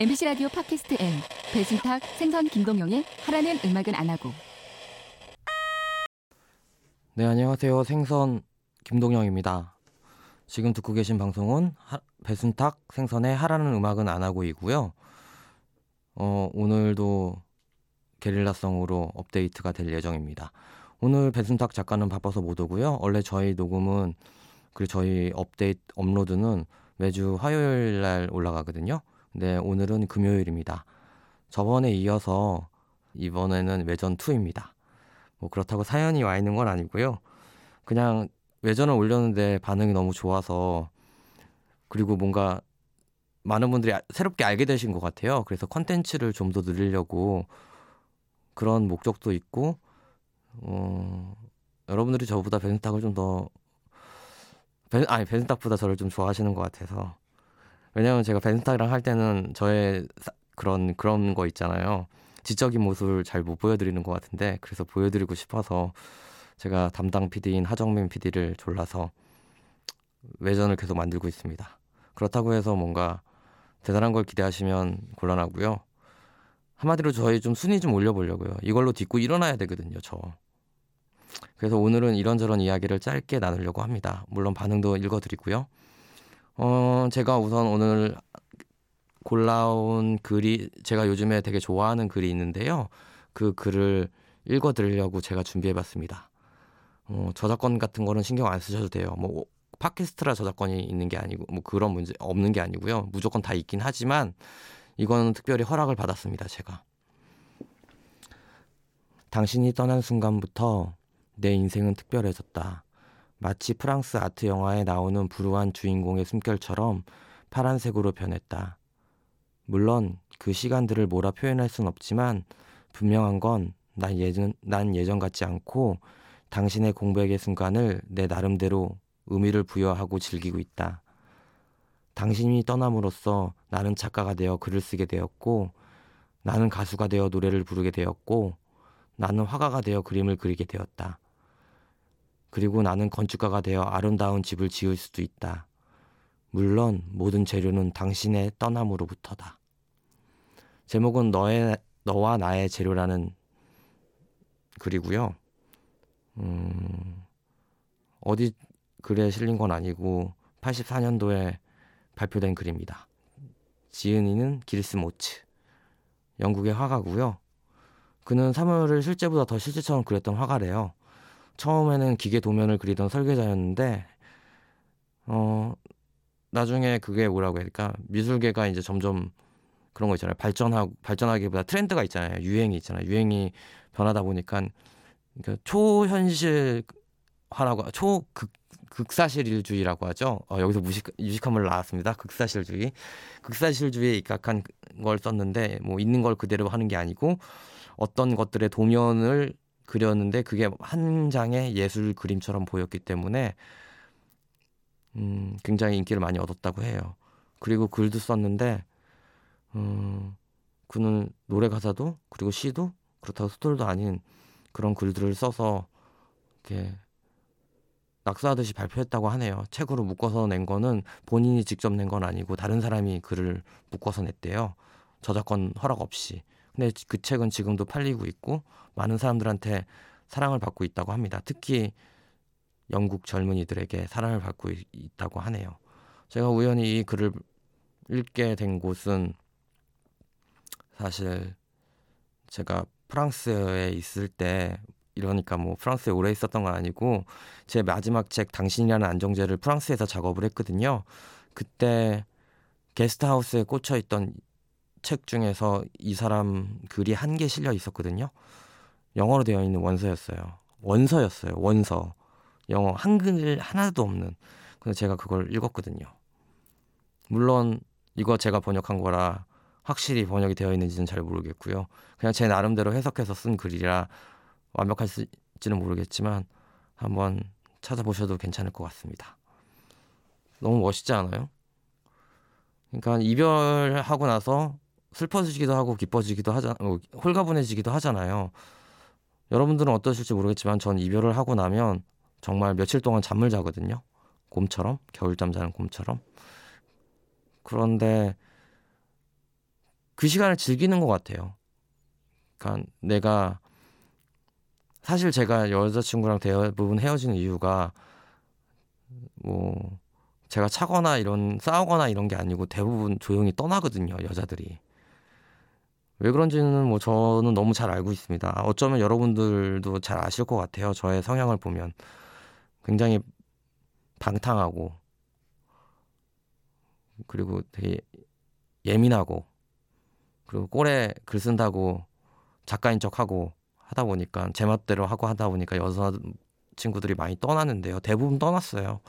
MBC 라디오 팟캐스트 N 배순탁 생선 김동영의 하라는 음악은 안 하고 네, 안녕하세요. 생선 김동영입니다. 지금 듣고 계신 방송은 하, 배순탁 생선의 하라는 음악은 안 하고이고요. 어, 오늘도 게릴라성으로 업데이트가 될 예정입니다. 오늘 배순탁 작가는 바빠서 못 오고요. 원래 저희 녹음은 그리고 저희 업데이트 업로드는 매주 화요일 날 올라가거든요. 근데 오늘은 금요일입니다. 저번에 이어서 이번에는 외전 2입니다. 뭐 그렇다고 사연이 와 있는 건 아니고요. 그냥 외전을 올렸는데 반응이 너무 좋아서 그리고 뭔가 많은 분들이 새롭게 알게 되신 것 같아요. 그래서 컨텐츠를 좀 더 늘리려고 그런 목적도 있고 어, 여러분들이 저보다 벤스탁을 좀더 아니 벤스탁보다 저를 좀 좋아하시는 것 같아서 왜냐하면 제가 벤스탁이랑 할 때는 저의 그런 그런 거 있잖아요. 지적인 모습을 잘 못 보여드리는 것 같은데 그래서 보여드리고 싶어서 제가 담당 PD인 하정민 PD를 졸라서 외전을 계속 만들고 있습니다. 그렇다고 해서 뭔가 대단한 걸 기대하시면 곤란하고요. 한마디로 저희 좀 순위 좀 올려보려고요. 이걸로 딛고 일어나야 되거든요, 저. 그래서 오늘은 이런저런 이야기를 짧게 나누려고 합니다. 물론 반응도 읽어드리고요. 어, 제가 우선 오늘 골라온 글이 제가 요즘에 되게 좋아하는 글이 있는데요. 그 글을 읽어 드리려고 제가 준비해 봤습니다. 어, 저작권 같은 거는 신경 안 쓰셔도 돼요. 뭐 팟캐스트라 저작권이 있는 게 아니고 뭐 그런 문제 없는 게 아니고요. 무조건 다 있긴 하지만 이거는 특별히 허락을 받았습니다. 제가. 당신이 떠난 순간부터 내 인생은 특별해졌다. 마치 프랑스 아트 영화에 나오는 불우한 주인공의 숨결처럼 파란색으로 변했다. 물론 그 시간들을 뭐라 표현할 순 없지만 분명한 건 난 예전, 난 예전 같지 않고 당신의 공백의 순간을 내 나름대로 의미를 부여하고 즐기고 있다. 당신이 떠남으로써 나는 작가가 되어 글을 쓰게 되었고 나는 가수가 되어 노래를 부르게 되었고 나는 화가가 되어 그림을 그리게 되었다. 그리고 나는 건축가가 되어 아름다운 집을 지을 수도 있다. 물론 모든 재료는 당신의 떠남으로부터다. 제목은 너의 너와 나의 재료라는 글이고요. 음, 어디 글에 실린 건 아니고 84년도에 발표된 글입니다. 지은이는 길스 모츠. 영국의 화가고요. 그는 사물을 실제보다 더 실제처럼 그렸던 화가래요. 처음에는 기계 도면을 그리던 설계자였는데 어 나중에 그게 뭐라고 해야 될까? 미술계가 이제 점점 그런 거 있잖아요. 발전하고 발전하기보다 트렌드가 있잖아요. 유행이 있잖아요. 유행이 변하다 보니까 그러니까 초현실화라고 초극 극사실주의라고 하죠. 어, 여기서 무식 유식한 말 나왔습니다. 극사실주의. 극사실주의에 입각한 걸 썼는데 뭐 있는 걸 그대로 하는 게 아니고 어떤 것들의 도면을 그렸는데 그게 한 장의 예술 그림처럼 보였기 때문에 음, 굉장히 인기를 많이 얻었다고 해요. 그리고 글도 썼는데 음, 그는 노래 가사도 그리고 시도 그렇다고 스토리도 아닌 그런 글들을 써서 이렇게 낙서하듯이 발표했다고 하네요. 책으로 묶어서 낸 거는 본인이 직접 낸 건 아니고 다른 사람이 글을 묶어서 냈대요. 저작권 허락 없이. 근데 그 책은 지금도 팔리고 있고 많은 사람들한테 사랑을 받고 있다고 합니다. 특히 영국 젊은이들에게 사랑을 받고 있다고 하네요. 제가 우연히 이 글을 읽게 된 곳은 사실 제가 프랑스에 있을 때 이러니까 뭐 프랑스에 오래 있었던 건 아니고 제 마지막 책 당신이라는 안정제를 프랑스에서 작업을 했거든요. 그때 게스트하우스에 꽂혀 있던 책 중에서 이 사람 글이 한 개 실려 있었거든요. 영어로 되어 있는 원서였어요. 원서였어요. 원서. 영어 한글 하나도 없는. 그래서 제가 그걸 읽었거든요. 물론 이거 제가 번역한 거라 확실히 번역이 되어 있는지는 잘 모르겠고요. 그냥 제 나름대로 해석해서 쓴 글이라 완벽할지는 모르겠지만 한번 찾아보셔도 괜찮을 것 같습니다. 너무 멋있지 않아요? 그러니까 이별하고 나서 슬퍼지기도 하고 기뻐지기도 하자, 어, 홀가분해지기도 하잖아요. 여러분들은 어떠실지 모르겠지만 전 이별을 하고 나면 정말 며칠 동안 잠을 자거든요. 곰처럼 겨울잠 자는 곰처럼. 그런데 그 시간을 즐기는 것 같아요. 그러니까 내가 사실 제가 여자친구랑 대부분 헤어지는 이유가 뭐 제가 차거나 이런 싸우거나 이런 게 아니고 대부분 조용히 떠나거든요 여자들이 왜 그런지는 뭐 저는 너무 잘 알고 있습니다 어쩌면 여러분들도 잘 아실 것 같아요 저의 성향을 보면 굉장히 방탕하고 그리고 되게 예민하고 그리고 꼴에 글 쓴다고 작가인 척하고 하다 보니까 제 멋대로 하고 하다 보니까 여자 친구들이 많이 떠나는데요. 대부분 떠났어요.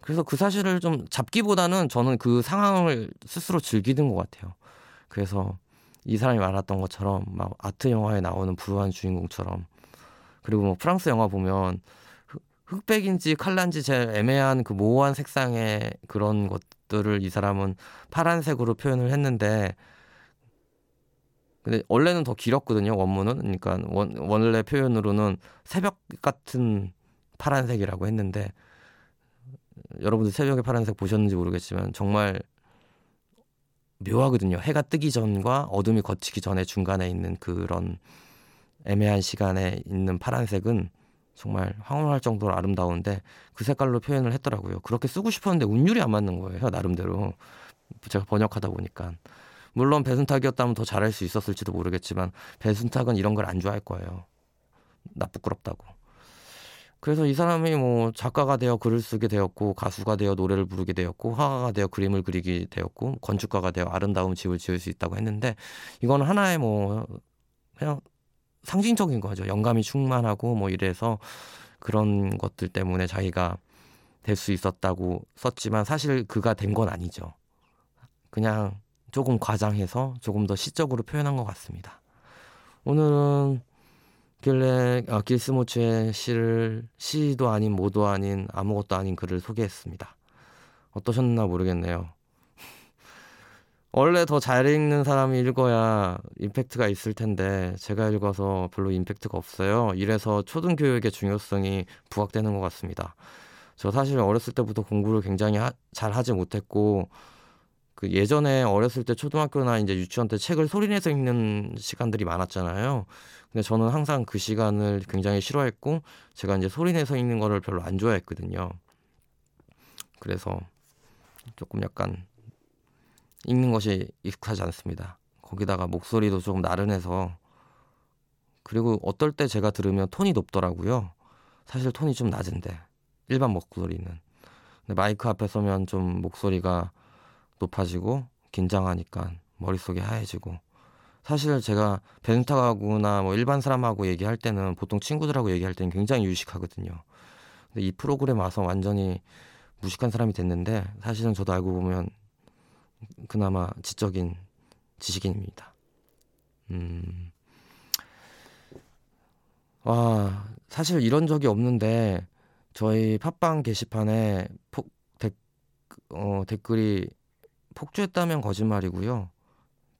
그래서 그 사실을 좀 잡기보다는 저는 그 상황을 스스로 즐기는 것 같아요. 그래서 이 사람이 말했던 것처럼 막 아트 영화에 나오는 불우한 주인공처럼. 그리고 뭐 프랑스 영화 보면 흑백인지 칼라인지 제일 애매한 그 모호한 색상의 그런 것들을 이 사람은 파란색으로 표현을 했는데 근데 원래는 더 길었거든요 원문은. 그러니까 원, 원래 표현으로는 새벽 같은 파란색이라고 했는데 여러분들 새벽에 파란색 보셨는지 모르겠지만 정말 묘하거든요 해가 뜨기 전과 어둠이 걷히기 전에 중간에 있는 그런 애매한 시간에 있는 파란색은 정말 황홀할 정도로 아름다운데 그 색깔로 표현을 했더라고요 그렇게 쓰고 싶었는데 운율이 안 맞는 거예요 나름대로 제가 번역하다 보니까 물론 배순탁이었다면 더 잘할 수 있었을지도 모르겠지만 배순탁은 이런 걸 안 좋아할 거예요. 나 부끄럽다고. 그래서 이 사람이 뭐 작가가 되어 글을 쓰게 되었고 가수가 되어 노래를 부르게 되었고 화가가 되어 그림을 그리게 되었고 건축가가 되어 아름다운 집을 지을 수 있다고 했는데 이건 하나의 뭐 그냥 상징적인 거죠. 영감이 충만하고 뭐 이래서 그런 것들 때문에 자기가 될 수 있었다고 썼지만 사실 그가 된 건 아니죠. 그냥 조금 과장해서 조금 더 시적으로 표현한 것 같습니다. 오늘은 길레 아, 길스모츠의 시를 시도 아닌 모도 아닌 아무것도 아닌 글을 소개했습니다. 어떠셨나 모르겠네요. 원래 더 잘 읽는 사람이 읽어야 임팩트가 있을 텐데 제가 읽어서 별로 임팩트가 없어요. 이래서 초등 교육의 중요성이 부각되는 것 같습니다. 저 사실 어렸을 때부터 공부를 굉장히 하, 잘 하지 못했고 그 예전에 어렸을 때 초등학교나 이제 유치원 때 책을 소리내서 읽는 시간들이 많았잖아요. 근데 저는 항상 그 시간을 굉장히 싫어했고 제가 이제 소리내서 읽는 거를 별로 안 좋아했거든요. 그래서 조금 약간 읽는 것이 익숙하지 않습니다. 거기다가 목소리도 조금 나른해서 그리고 어떨 때 제가 들으면 톤이 높더라고요. 사실 톤이 좀 낮은데 일반 목소리는 근데 마이크 앞에 서면 좀 목소리가 높아지고 긴장하니까 머릿속이 하얘지고 사실 제가 벤타하고나 뭐 일반 사람하고 얘기할 때는 보통 친구들하고 얘기할 때는 굉장히 유식하거든요. 근데 이 프로그램 와서 완전히 무식한 사람이 됐는데 사실은 저도 알고 보면 그나마 지적인 지식인입니다. 음. 와, 사실 이런 적이 없는데 저희 팟빵 게시판에 폭, 댓, 어, 댓글이 폭주했다면 거짓말이고요.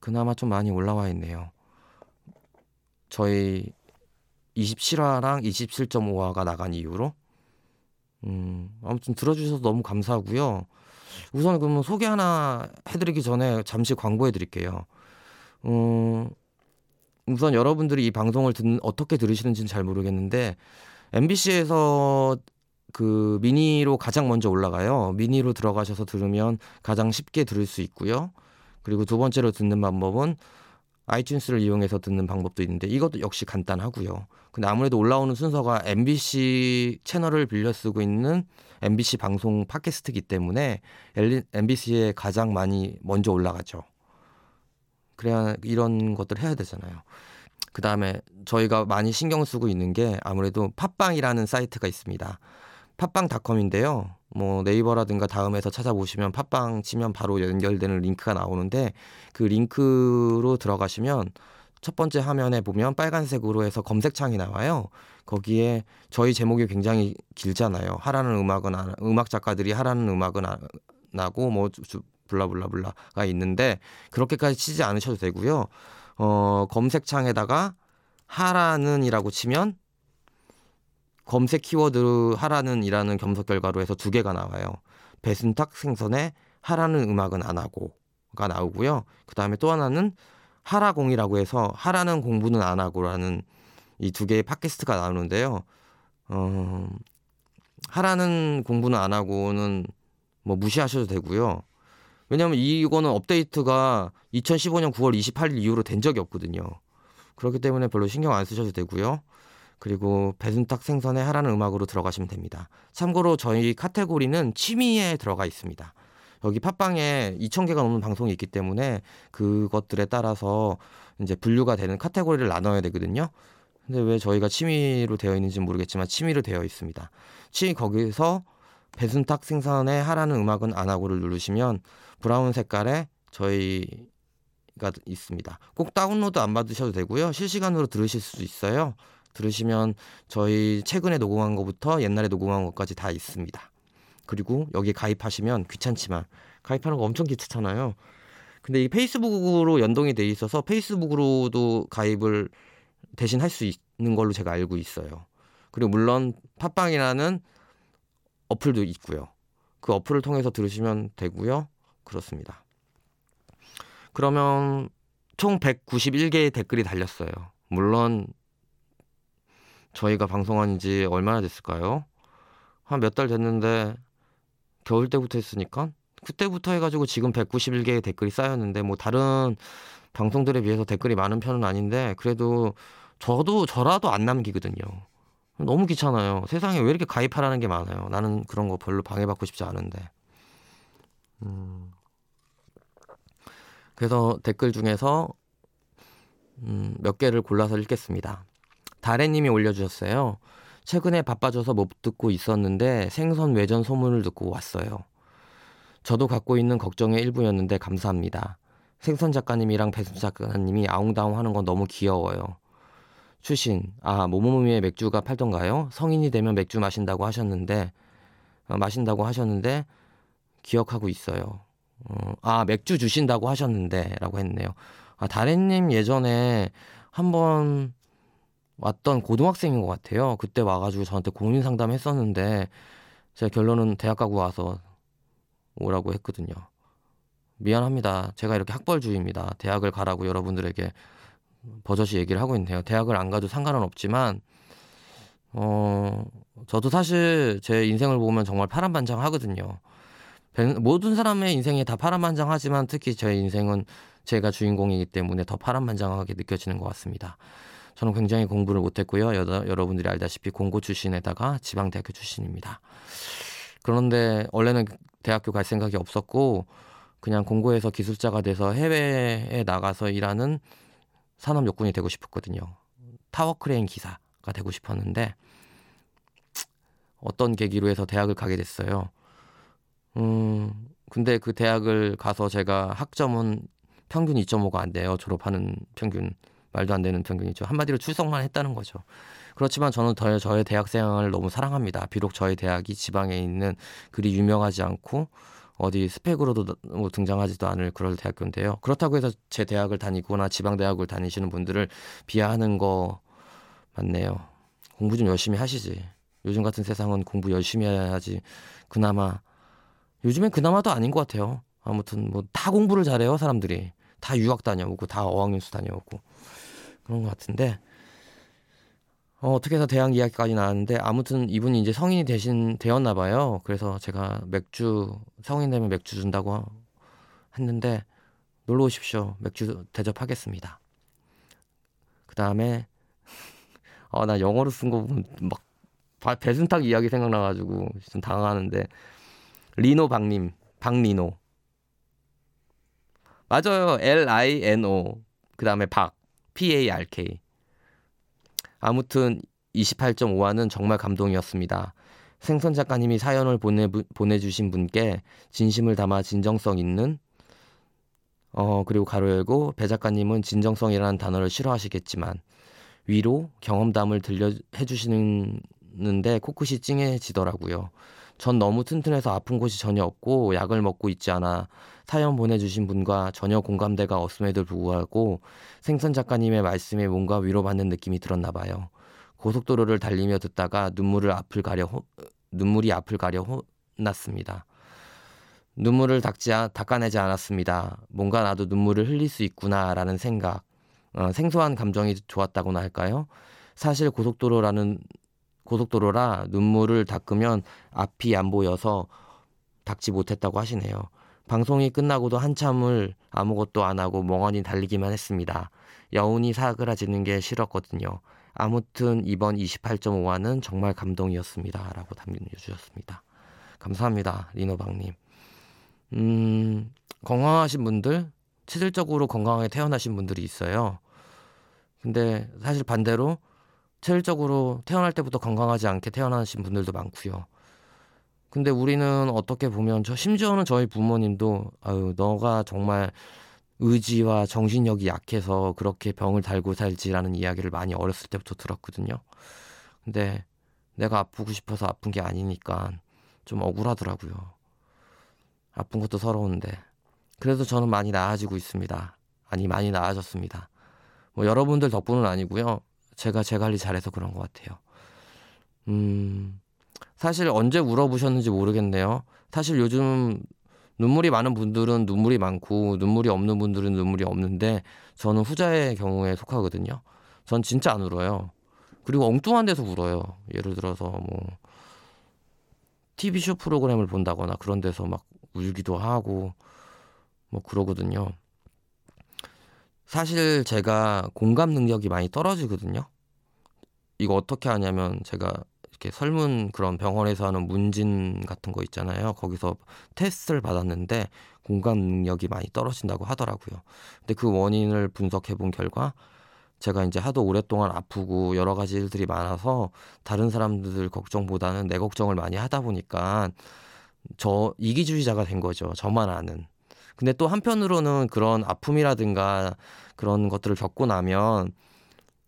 그나마 좀 많이 올라와 있네요. 저희 27화랑 27.5화가 나간 이후로 음, 아무튼 들어주셔서 너무 감사하고요. 우선 그러면 소개 하나 해드리기 전에 잠시 광고해 드릴게요. 음, 우선 여러분들이 이 방송을 듣, 어떻게 들으시는지는 잘 모르겠는데 MBC에서 그 미니로 가장 먼저 올라가요. 미니로 들어가셔서 들으면 가장 쉽게 들을 수 있고요. 그리고 두 번째로 듣는 방법은 아이튠스를 이용해서 듣는 방법도 있는데 이것도 역시 간단하고요. 근데 아무래도 올라오는 순서가 MBC 채널을 빌려 쓰고 있는 MBC 방송 팟캐스트이기 때문에 MBC에 가장 많이 먼저 올라가죠. 그래야 이런 것들 해야 되잖아요. 그 다음에 저희가 많이 신경 쓰고 있는 게 아무래도 팟빵이라는 사이트가 있습니다. 팟빵닷컴인데요. 뭐 네이버라든가 다음에서 찾아보시면 팟빵 치면 바로 연결되는 링크가 나오는데 그 링크로 들어가시면 첫 번째 화면에 보면 빨간색으로 해서 검색창이 나와요. 거기에 저희 제목이 굉장히 길잖아요. 하라는 음악은 안, 음악 작가들이 하라는 음악은 안, 나고 뭐 블라블라블라가 있는데 그렇게까지 치지 않으셔도 되고요. 어, 검색창에다가 하라는이라고 치면 검색 키워드 하라는 이라는 검색 결과로 해서 두 개가 나와요. 배순탁 생선에 하라는 음악은 안 하고가 가 나오고요. 그 다음에 또 하나는 하라공이라고 해서 하라는 공부는 안 하고라는 이 두 개의 팟캐스트가 나오는데요. 어, 하라는 공부는 안 하고는 뭐 무시하셔도 되고요. 왜냐하면 이거는 업데이트가 2015년 9월 28일 이후로 된 적이 없거든요. 그렇기 때문에 별로 신경 안 쓰셔도 되고요. 그리고 배순탁 생선에 하라는 음악으로 들어가시면 됩니다. 참고로 저희 카테고리는 취미에 들어가 있습니다. 여기 팟빵에 2,000개가 넘는 방송이 있기 때문에 그것들에 따라서 이제 분류가 되는 카테고리를 나눠야 되거든요. 근데 왜 저희가 취미로 되어 있는지 모르겠지만 취미로 되어 있습니다. 취미 거기서 배순탁 생선에 하라는 음악은 안 하고를 누르시면 브라운 색깔의 저희가 있습니다. 꼭 다운로드 안 받으셔도 되고요. 실시간으로 들으실 수 있어요. 들으시면 저희 최근에 녹음한 것부터 옛날에 녹음한 것까지 다 있습니다. 그리고 여기 가입하시면 귀찮지만 가입하는 거 엄청 귀찮잖아요. 근데 이 페이스북으로 연동이 돼 있어서 페이스북으로도 가입을 대신 할 수 있는 걸로 제가 알고 있어요. 그리고 물론 팟빵이라는 어플도 있고요. 그 어플을 통해서 들으시면 되고요. 그렇습니다. 그러면 총 191개의 댓글이 달렸어요. 물론 저희가 방송한 지 얼마나 됐을까요? 한 몇 달 됐는데 겨울 때부터 했으니까 그때부터 해가지고 지금 191개의 댓글이 쌓였는데 뭐 다른 방송들에 비해서 댓글이 많은 편은 아닌데 그래도 저도 저라도 안 남기거든요. 너무 귀찮아요. 세상에 왜 이렇게 가입하라는 게 많아요. 나는 그런 거 별로 방해받고 싶지 않은데. 음. 그래서 댓글 중에서 음, 몇 개를 골라서 읽겠습니다. 다래님이 올려주셨어요. 최근에 바빠져서 못 듣고 있었는데 생선 외전 소문을 듣고 왔어요. 저도 갖고 있는 걱정의 일부였는데 감사합니다. 생선 작가님이랑 배순 작가님이 아웅다웅 하는 건 너무 귀여워요. 출신, 아, 모모모미의 맥주가 팔던가요? 성인이 되면 맥주 마신다고 하셨는데, 어, 마신다고 하셨는데, 기억하고 있어요. 어, 아, 맥주 주신다고 하셨는데, 라고 했네요. 아, 다래님 예전에 한번 왔던 고등학생인 것 같아요. 그때 와가지고 저한테 고민 상담 했었는데 제 결론은 대학 가고 와서 오라고 했거든요. 미안합니다. 제가 이렇게 학벌주의입니다. 대학을 가라고 여러분들에게 버젓이 얘기를 하고 있네요. 대학을 안 가도 상관은 없지만 어 저도 사실 제 인생을 보면 정말 파란반장하거든요. 모든 사람의 인생이 다 파란만장하지만 특히 제 인생은 제가 주인공이기 때문에 더 파란만장하게 느껴지는 것 같습니다. 저는 굉장히 공부를 못했고요. 여러, 여러분들이 알다시피 공고 출신에다가 지방대학교 출신입니다. 그런데 원래는 대학교 갈 생각이 없었고 그냥 공고에서 기술자가 돼서 해외에 나가서 일하는 산업 역군이 되고 싶었거든요. 타워 크레인 기사가 되고 싶었는데 어떤 계기로 해서 대학을 가게 됐어요. 음, 근데 그 대학을 가서 제가 학점은 평균 2.5가 안 돼요. 졸업하는 평균. 말도 안 되는 평균이죠. 한마디로 출석만 했다는 거죠. 그렇지만 저는 더 저의 대학 생활을 너무 사랑합니다. 비록 저희 대학이 지방에 있는 그리 유명하지 않고 어디 스펙으로도 뭐 등장하지도 않을 그럴 대학교인데요. 그렇다고 해서 제 대학을 다니거나 지방 대학을 다니시는 분들을 비하하는 거 맞네요. 공부 좀 열심히 하시지. 요즘 같은 세상은 공부 열심히 해야지. 그나마 요즘엔 그나마도 아닌 것 같아요. 아무튼 뭐 다 공부를 잘해요 사람들이. 다 유학 다녀오고 다 어학연수 다녀오고 그런 것 같은데 어, 어떻게 해서 대학 이야기까지 나왔는데 아무튼 이분이 이제 성인이 되신 되었나 봐요. 그래서 제가 맥주 성인 되면 맥주 준다고 했는데 놀러 오십시오. 맥주 대접하겠습니다. 그 다음에 어, 나 영어로 쓴 거 보면 막 배순탁 이야기 생각나가지고 좀 당황하는데 리노 박님 박리노 맞아요. L I N O 그 다음에 박 P A R K 아무튼 28.5화는 정말 감동이었습니다. 생선 작가님이 사연을 보내 보내주신 분께 진심을 담아 진정성 있는 어 그리고 가로 열고 배 작가님은 진정성이라는 단어를 싫어하시겠지만 위로 경험담을 들려 해주시는데 코끝이 찡해지더라고요. 전 너무 튼튼해서 아픈 곳이 전혀 없고 약을 먹고 있지 않아 사연 보내주신 분과 전혀 공감대가 없음에도 불구하고 생선 작가님의 말씀에 뭔가 위로받는 느낌이 들었나 봐요. 고속도로를 달리며 듣다가 눈물을 앞을 가려 호, 눈물이 앞을 가려 혼났습니다. 눈물을 닦지, 닦아내지 않았습니다. 뭔가 나도 눈물을 흘릴 수 있구나라는 생각. 어, 생소한 감정이 좋았다고나 할까요? 사실 고속도로라는 고속도로라 눈물을 닦으면 앞이 안 보여서 닦지 못했다고 하시네요. 방송이 끝나고도 한참을 아무것도 안 하고 멍하니 달리기만 했습니다. 여운이 사그라지는 게 싫었거든요. 아무튼 이번 28.5화는 정말 감동이었습니다. 라고 담겨주셨습니다. 감사합니다. 리노방님. 음, 건강하신 분들, 체질적으로 건강하게 태어나신 분들이 있어요. 근데 사실 반대로 체질적으로 태어날 때부터 건강하지 않게 태어나신 분들도 많고요. 근데 우리는 어떻게 보면 저 심지어는 저희 부모님도 아유 너가 정말 의지와 정신력이 약해서 그렇게 병을 달고 살지라는 이야기를 많이 어렸을 때부터 들었거든요. 근데 내가 아프고 싶어서 아픈 게 아니니까 좀 억울하더라고요. 아픈 것도 서러운데. 그래서 저는 많이 나아지고 있습니다. 아니, 많이 나아졌습니다. 뭐 여러분들 덕분은 아니고요. 제가 제 관리 잘해서 그런 것 같아요. 음, 사실 언제 울어보셨는지 모르겠네요. 사실 요즘 눈물이 많은 분들은 눈물이 많고 눈물이 없는 분들은 눈물이 없는데 저는 후자의 경우에 속하거든요. 전 진짜 안 울어요. 그리고 엉뚱한 데서 울어요. 예를 들어서 뭐 TV 쇼 프로그램을 본다거나 그런 데서 막 울기도 하고 뭐 그러거든요. 사실 제가 공감 능력이 많이 떨어지거든요. 이거 어떻게 하냐면 제가 이렇게 설문 그런 병원에서 하는 문진 같은 거 있잖아요. 거기서 테스트를 받았는데 공감 능력이 많이 떨어진다고 하더라고요. 근데 그 원인을 분석해 본 결과 제가 이제 하도 오랫동안 아프고 여러 가지 일들이 많아서 다른 사람들 걱정보다는 내 걱정을 많이 하다 보니까 저 이기주의자가 된 거죠. 저만 아는. 근데 또 한편으로는 그런 아픔이라든가 그런 것들을 겪고 나면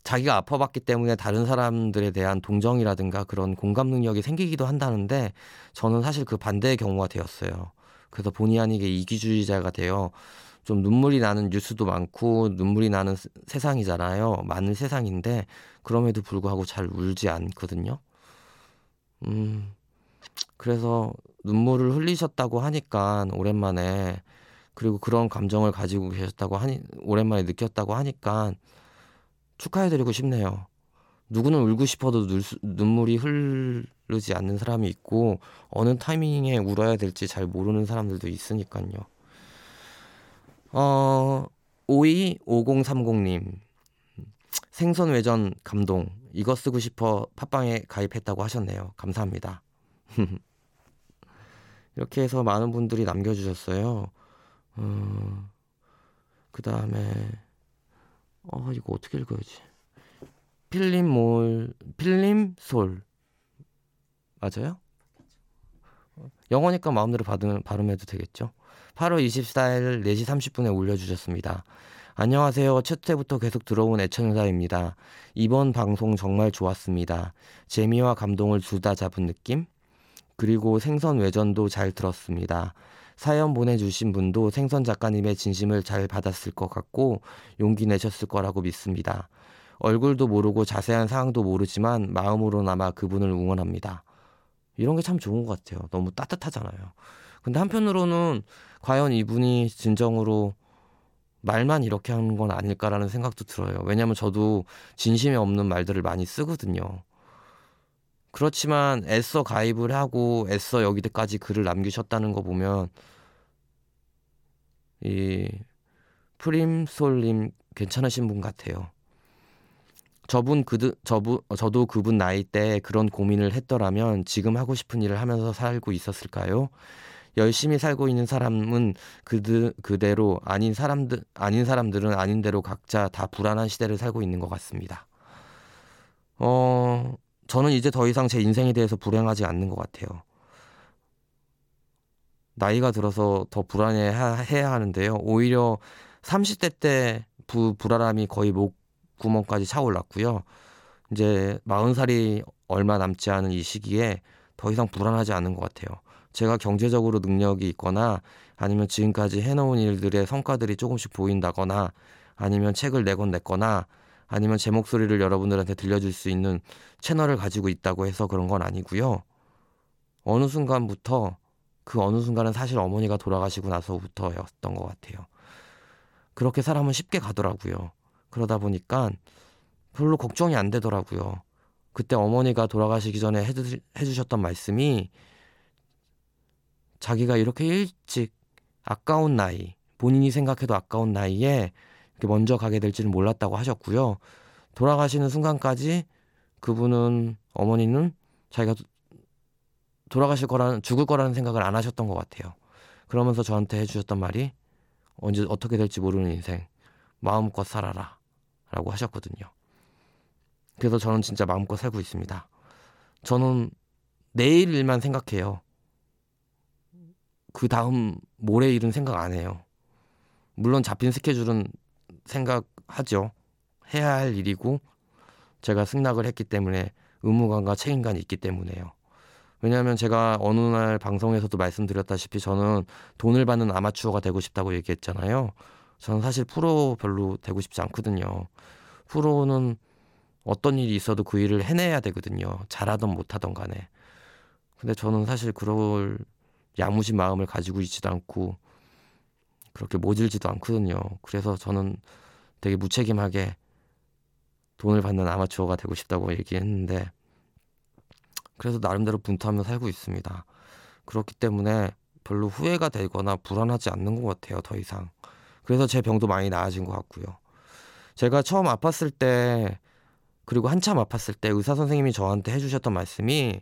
자기가 아파봤기 때문에 다른 사람들에 대한 동정이라든가 그런 공감 능력이 생기기도 한다는데 저는 사실 그 반대의 경우가 되었어요. 그래서 본의 아니게 이기주의자가 되어 좀 눈물이 나는 뉴스도 많고 눈물이 나는 세상이잖아요. 많은 세상인데 그럼에도 불구하고 잘 울지 않거든요. 음, 그래서 눈물을 흘리셨다고 하니까 오랜만에 그리고 그런 감정을 가지고 계셨다고 하니 오랜만에 느꼈다고 하니까 축하해드리고 싶네요. 누구는 울고 싶어도 눈, 눈물이 흐르지 않는 사람이 있고 어느 타이밍에 울어야 될지 잘 모르는 사람들도 있으니까요. 어, 525030님 생선 외전 감동 이거 쓰고 싶어 팟빵에 가입했다고 하셨네요. 감사합니다. 이렇게 해서 많은 분들이 남겨주셨어요. 어, 그 다음에 어 이거 어떻게 읽어야지? 필름몰 필름솔. 맞아요? 영어니까 마음대로 받으면 발음해도 되겠죠? 8월 24일 4시 30분에 올려주셨습니다. 안녕하세요. 첫 회부터 계속 들어온 애청자입니다. 이번 방송 정말 좋았습니다. 재미와 감동을 둘 다 잡은 느낌? 그리고 생선 외전도 잘 들었습니다 사연 보내주신 분도 생선 작가님의 진심을 잘 받았을 것 같고 용기 내셨을 거라고 믿습니다. 얼굴도 모르고 자세한 사항도 모르지만 마음으로나마 그분을 응원합니다. 이런 게 참 좋은 것 같아요. 너무 따뜻하잖아요. 근데 한편으로는 과연 이분이 진정으로 말만 이렇게 하는 건 아닐까라는 생각도 들어요. 왜냐면 저도 진심이 없는 말들을 많이 쓰거든요. 그렇지만 애써 가입을 하고 애써 여기까지 글을 남기셨다는 거 보면 이 프림솔님 괜찮으신 분 같아요. 저분 그드 저분 저도 그분 나이 때 그런 고민을 했더라면 지금 하고 싶은 일을 하면서 살고 있었을까요? 열심히 살고 있는 사람은 그드 그대로 아닌 사람들 아닌 사람들은 아닌 대로 각자 다 불안한 시대를 살고 있는 것 같습니다. 어 저는 이제 더 이상 제 인생에 대해서 불행하지 않는 것 같아요. 나이가 들어서 더 불안해해야 하는데요. 오히려 30대 때 부, 불안함이 거의 목 구멍까지 차올랐고요. 이제 40살이 얼마 남지 않은 이 시기에 더 이상 불안하지 않은 것 같아요. 제가 경제적으로 능력이 있거나 아니면 지금까지 해놓은 일들의 성과들이 조금씩 보인다거나 아니면 책을 내건 냈거나 아니면 제 목소리를 여러분들한테 들려줄 수 있는 채널을 가지고 있다고 해서 그런 건 아니고요. 어느 순간부터 그 어느 순간은 사실 어머니가 돌아가시고 나서부터였던 것 같아요. 그렇게 사람은 쉽게 가더라고요. 그러다 보니까 별로 걱정이 안 되더라고요. 그때 어머니가 돌아가시기 전에 해주, 해주셨던 말씀이 자기가 이렇게 일찍 아까운 나이, 본인이 생각해도 아까운 나이에 먼저 가게 될지는 몰랐다고 하셨고요. 돌아가시는 순간까지 그분은 어머니는 자기가 돌아가실 거라는 죽을 거라는 생각을 안 하셨던 것 같아요. 그러면서 저한테 해주셨던 말이 언제 어떻게 될지 모르는 인생 마음껏 살아라 라고 하셨거든요. 그래서 저는 진짜 마음껏 살고 있습니다. 저는 내일 일만 생각해요. 그 다음 모레 일은 생각 안 해요. 물론 잡힌 스케줄은 생각하죠. 해야 할 일이고 제가 승낙을 했기 때문에 의무감과 책임감이 있기 때문에요. 왜냐하면 제가 어느 날 방송에서도 말씀드렸다시피 저는 돈을 받는 아마추어가 되고 싶다고 얘기했잖아요. 저는 사실 프로 별로 되고 싶지 않거든요. 프로는 어떤 일이 있어도 그 일을 해내야 되거든요. 잘하던 못하던 간에. 근데 저는 사실 그럴 야무진 마음을 가지고 있지도 않고 그렇게 모질지도 않거든요. 그래서 저는 되게 무책임하게 돈을 받는 아마추어가 되고 싶다고 얘기했는데 그래서 나름대로 분투하며 살고 있습니다. 그렇기 때문에 별로 후회가 되거나 불안하지 않는 것 같아요. 더 이상. 그래서 제 병도 많이 나아진 것 같고요. 제가 처음 아팠을 때 그리고 한참 아팠을 때 의사 선생님이 저한테 해주셨던 말씀이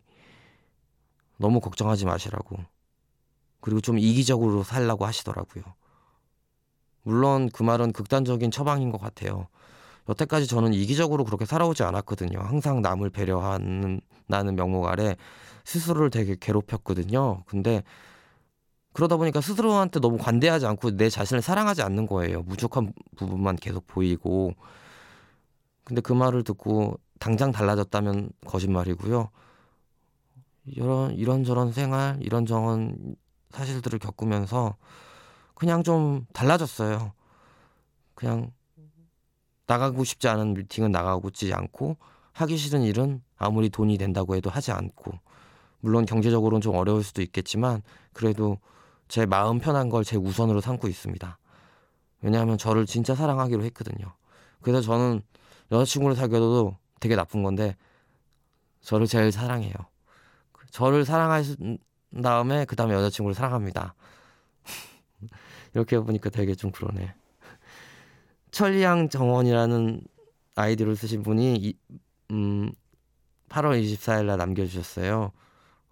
너무 걱정하지 마시라고 그리고 좀 이기적으로 살라고 하시더라고요. 물론 그 말은 극단적인 처방인 것 같아요. 여태까지 저는 이기적으로 그렇게 살아오지 않았거든요. 항상 남을 배려하는 나는 명목 아래 스스로를 되게 괴롭혔거든요. 근데 그러다 보니까 스스로한테 너무 관대하지 않고 내 자신을 사랑하지 않는 거예요. 부족한 부분만 계속 보이고. 근데 그 말을 듣고 당장 달라졌다면 거짓말이고요. 이런 이런저런 생활, 이런저런 사실들을 겪으면서 그냥 좀 달라졌어요. 그냥 나가고 싶지 않은 미팅은 나가고지 않고 하기 싫은 일은 아무리 돈이 된다고 해도 하지 않고 물론 경제적으로는 좀 어려울 수도 있겠지만 그래도 제 마음 편한 걸 제 우선으로 삼고 있습니다. 왜냐하면 저를 진짜 사랑하기로 했거든요. 그래서 저는 여자친구를 사귀어도 되게 나쁜 건데 저를 제일 사랑해요. 저를 사랑하신 다음에 그 다음에 여자친구를 사랑합니다. 이렇게 보니까 되게 좀 그러네. 천리양 정원이라는 아이디를 쓰신 분이 이, 음, 8월 24일 날 남겨주셨어요.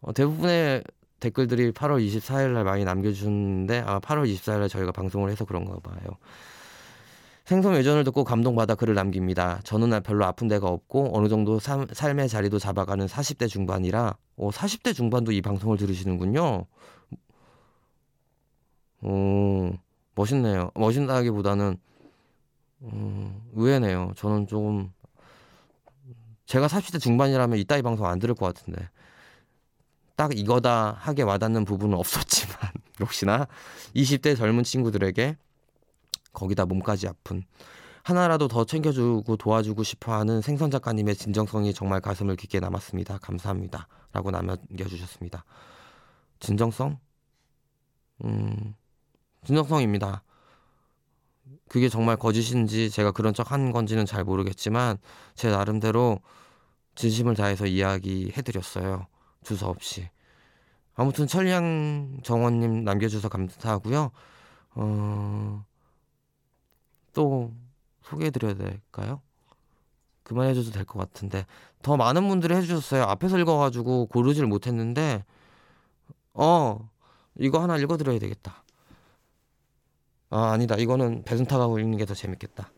어, 대부분의 댓글들이 8월 24일 날 많이 남겨주셨는데 아 8월 24일 날 저희가 방송을 해서 그런가 봐요. 생선 외전을 듣고 감동받아 글을 남깁니다. 저는 별로 아픈 데가 없고 어느 정도 삶, 삶의 자리도 잡아가는 40대 중반이라 어, 40대 중반도 이 방송을 들으시는군요. 오, 멋있네요. 멋있다기보다는 음, 의외네요. 저는 조금 제가 40대 중반이라면 이따위 방송 안 들을 것 같은데 딱 이거다 하게 와닿는 부분은 없었지만 역시나 20대 젊은 친구들에게 거기다 몸까지 아픈 하나라도 더 챙겨주고 도와주고 싶어하는 생선 작가님의 진정성이 정말 가슴을 깊게 남았습니다. 감사합니다.라고 남겨주셨습니다. 진정성? 음, 진정성입니다. 그게 정말 거짓인지 제가 그런 척 한 건지는 잘 모르겠지만 제 나름대로 진심을 다해서 이야기해드렸어요. 주소 없이. 아무튼 천리양 정원님 남겨주셔서 감사하고요. 어, 또 소개해드려야 될까요? 그만해줘도 될 것 같은데 더 많은 분들이 해주셨어요. 앞에서 읽어가지고 고르질 못했는데 어 이거 하나 읽어드려야 되겠다. 아 아니다 이거는 배순타가고 읽는 게 더 재밌겠다.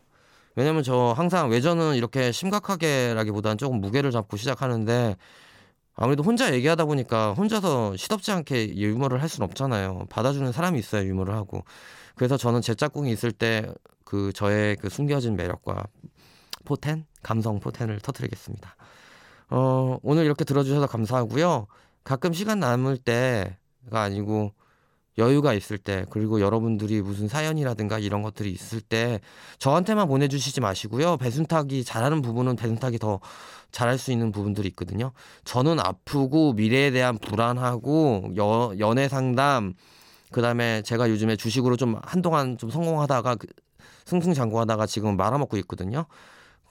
왜냐면 저 항상 외전은 이렇게 심각하게라기보다는 조금 무게를 잡고 시작하는데 아무래도 혼자 얘기하다 보니까 혼자서 시덥지 않게 유머를 할 수는 없잖아요. 받아주는 사람이 있어야 유머를 하고. 그래서 저는 제 짝꿍이 있을 때 그 저의 그 숨겨진 매력과 포텐, 감성 포텐을 터뜨리겠습니다. 어, 오늘 이렇게 들어주셔서 감사하고요. 가끔 시간 남을 때가 아니고 여유가 있을 때 그리고 여러분들이 무슨 사연이라든가 이런 것들이 있을 때 저한테만 보내주시지 마시고요. 배순탁이 잘하는 부분은 배순탁이 더 잘할 수 있는 부분들이 있거든요. 저는 아프고 미래에 대한 불안하고 여, 연애 상담 그다음에 제가 요즘에 주식으로 좀 한동안 좀 성공하다가 그 승승장구하다가 지금 말아먹고 있거든요.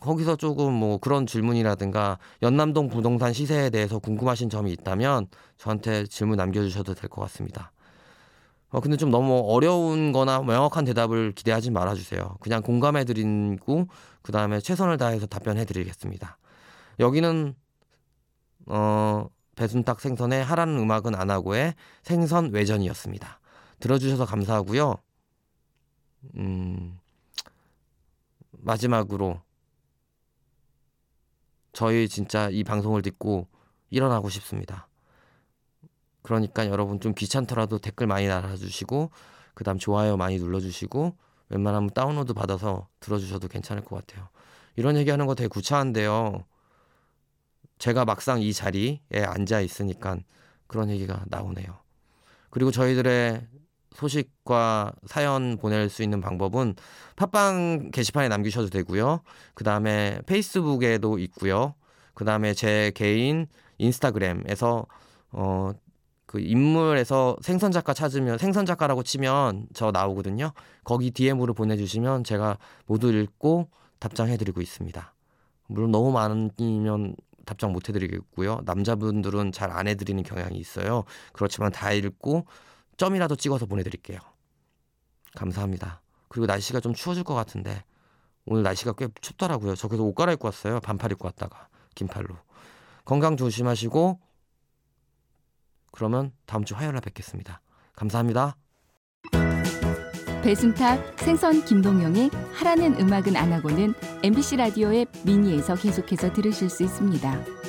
거기서 조금 뭐 그런 질문이라든가 연남동 부동산 시세에 대해서 궁금하신 점이 있다면 저한테 질문 남겨주셔도 될 것 같습니다. 어, 근데 좀 너무 어려운 거나 명확한 대답을 기대하지 말아주세요. 그냥 공감해드리고, 그 다음에 최선을 다해서 답변해드리겠습니다. 여기는, 어, 배순탁 생선의 하라는 음악은 안 하고의 생선 외전이었습니다. 들어주셔서 감사하고요. 음, 마지막으로 저희 진짜 이 방송을 듣고 일어나고 싶습니다. 그러니까 여러분 좀 귀찮더라도 댓글 많이 달아주시고 그다음 좋아요 많이 눌러주시고 웬만하면 다운로드 받아서 들어주셔도 괜찮을 것 같아요. 이런 얘기하는 거 되게 구차한데요. 제가 막상 이 자리에 앉아 있으니까 그런 얘기가 나오네요. 그리고 저희들의 소식과 사연 보낼 수 있는 방법은 팟빵 게시판에 남기셔도 되고요. 그 다음에 페이스북에도 있고요. 그 다음에 제 개인 인스타그램에서 어, 그 인물에서 생선 작가 찾으면 생선 작가라고 치면 저 나오거든요. 거기 DM으로 보내주시면 제가 모두 읽고 답장해드리고 있습니다. 물론 너무 많으면 답장 못 해드리겠고요. 남자분들은 잘 안 해드리는 경향이 있어요. 그렇지만 다 읽고 점이라도 찍어서 보내드릴게요. 감사합니다. 그리고 날씨가 좀 추워질 것 같은데 오늘 날씨가 꽤 춥더라고요. 저 그래서 옷 갈아입고 왔어요. 반팔 입고 왔다가 긴팔로. 건강 조심하시고 그러면 다음 주 화요일에 뵙겠습니다. 감사합니다. 배순탁, 생선 김동영의 하라는 음악은 안 하고는 MBC 라디오 의 미니에서 계속해서 들으실 수 있습니다.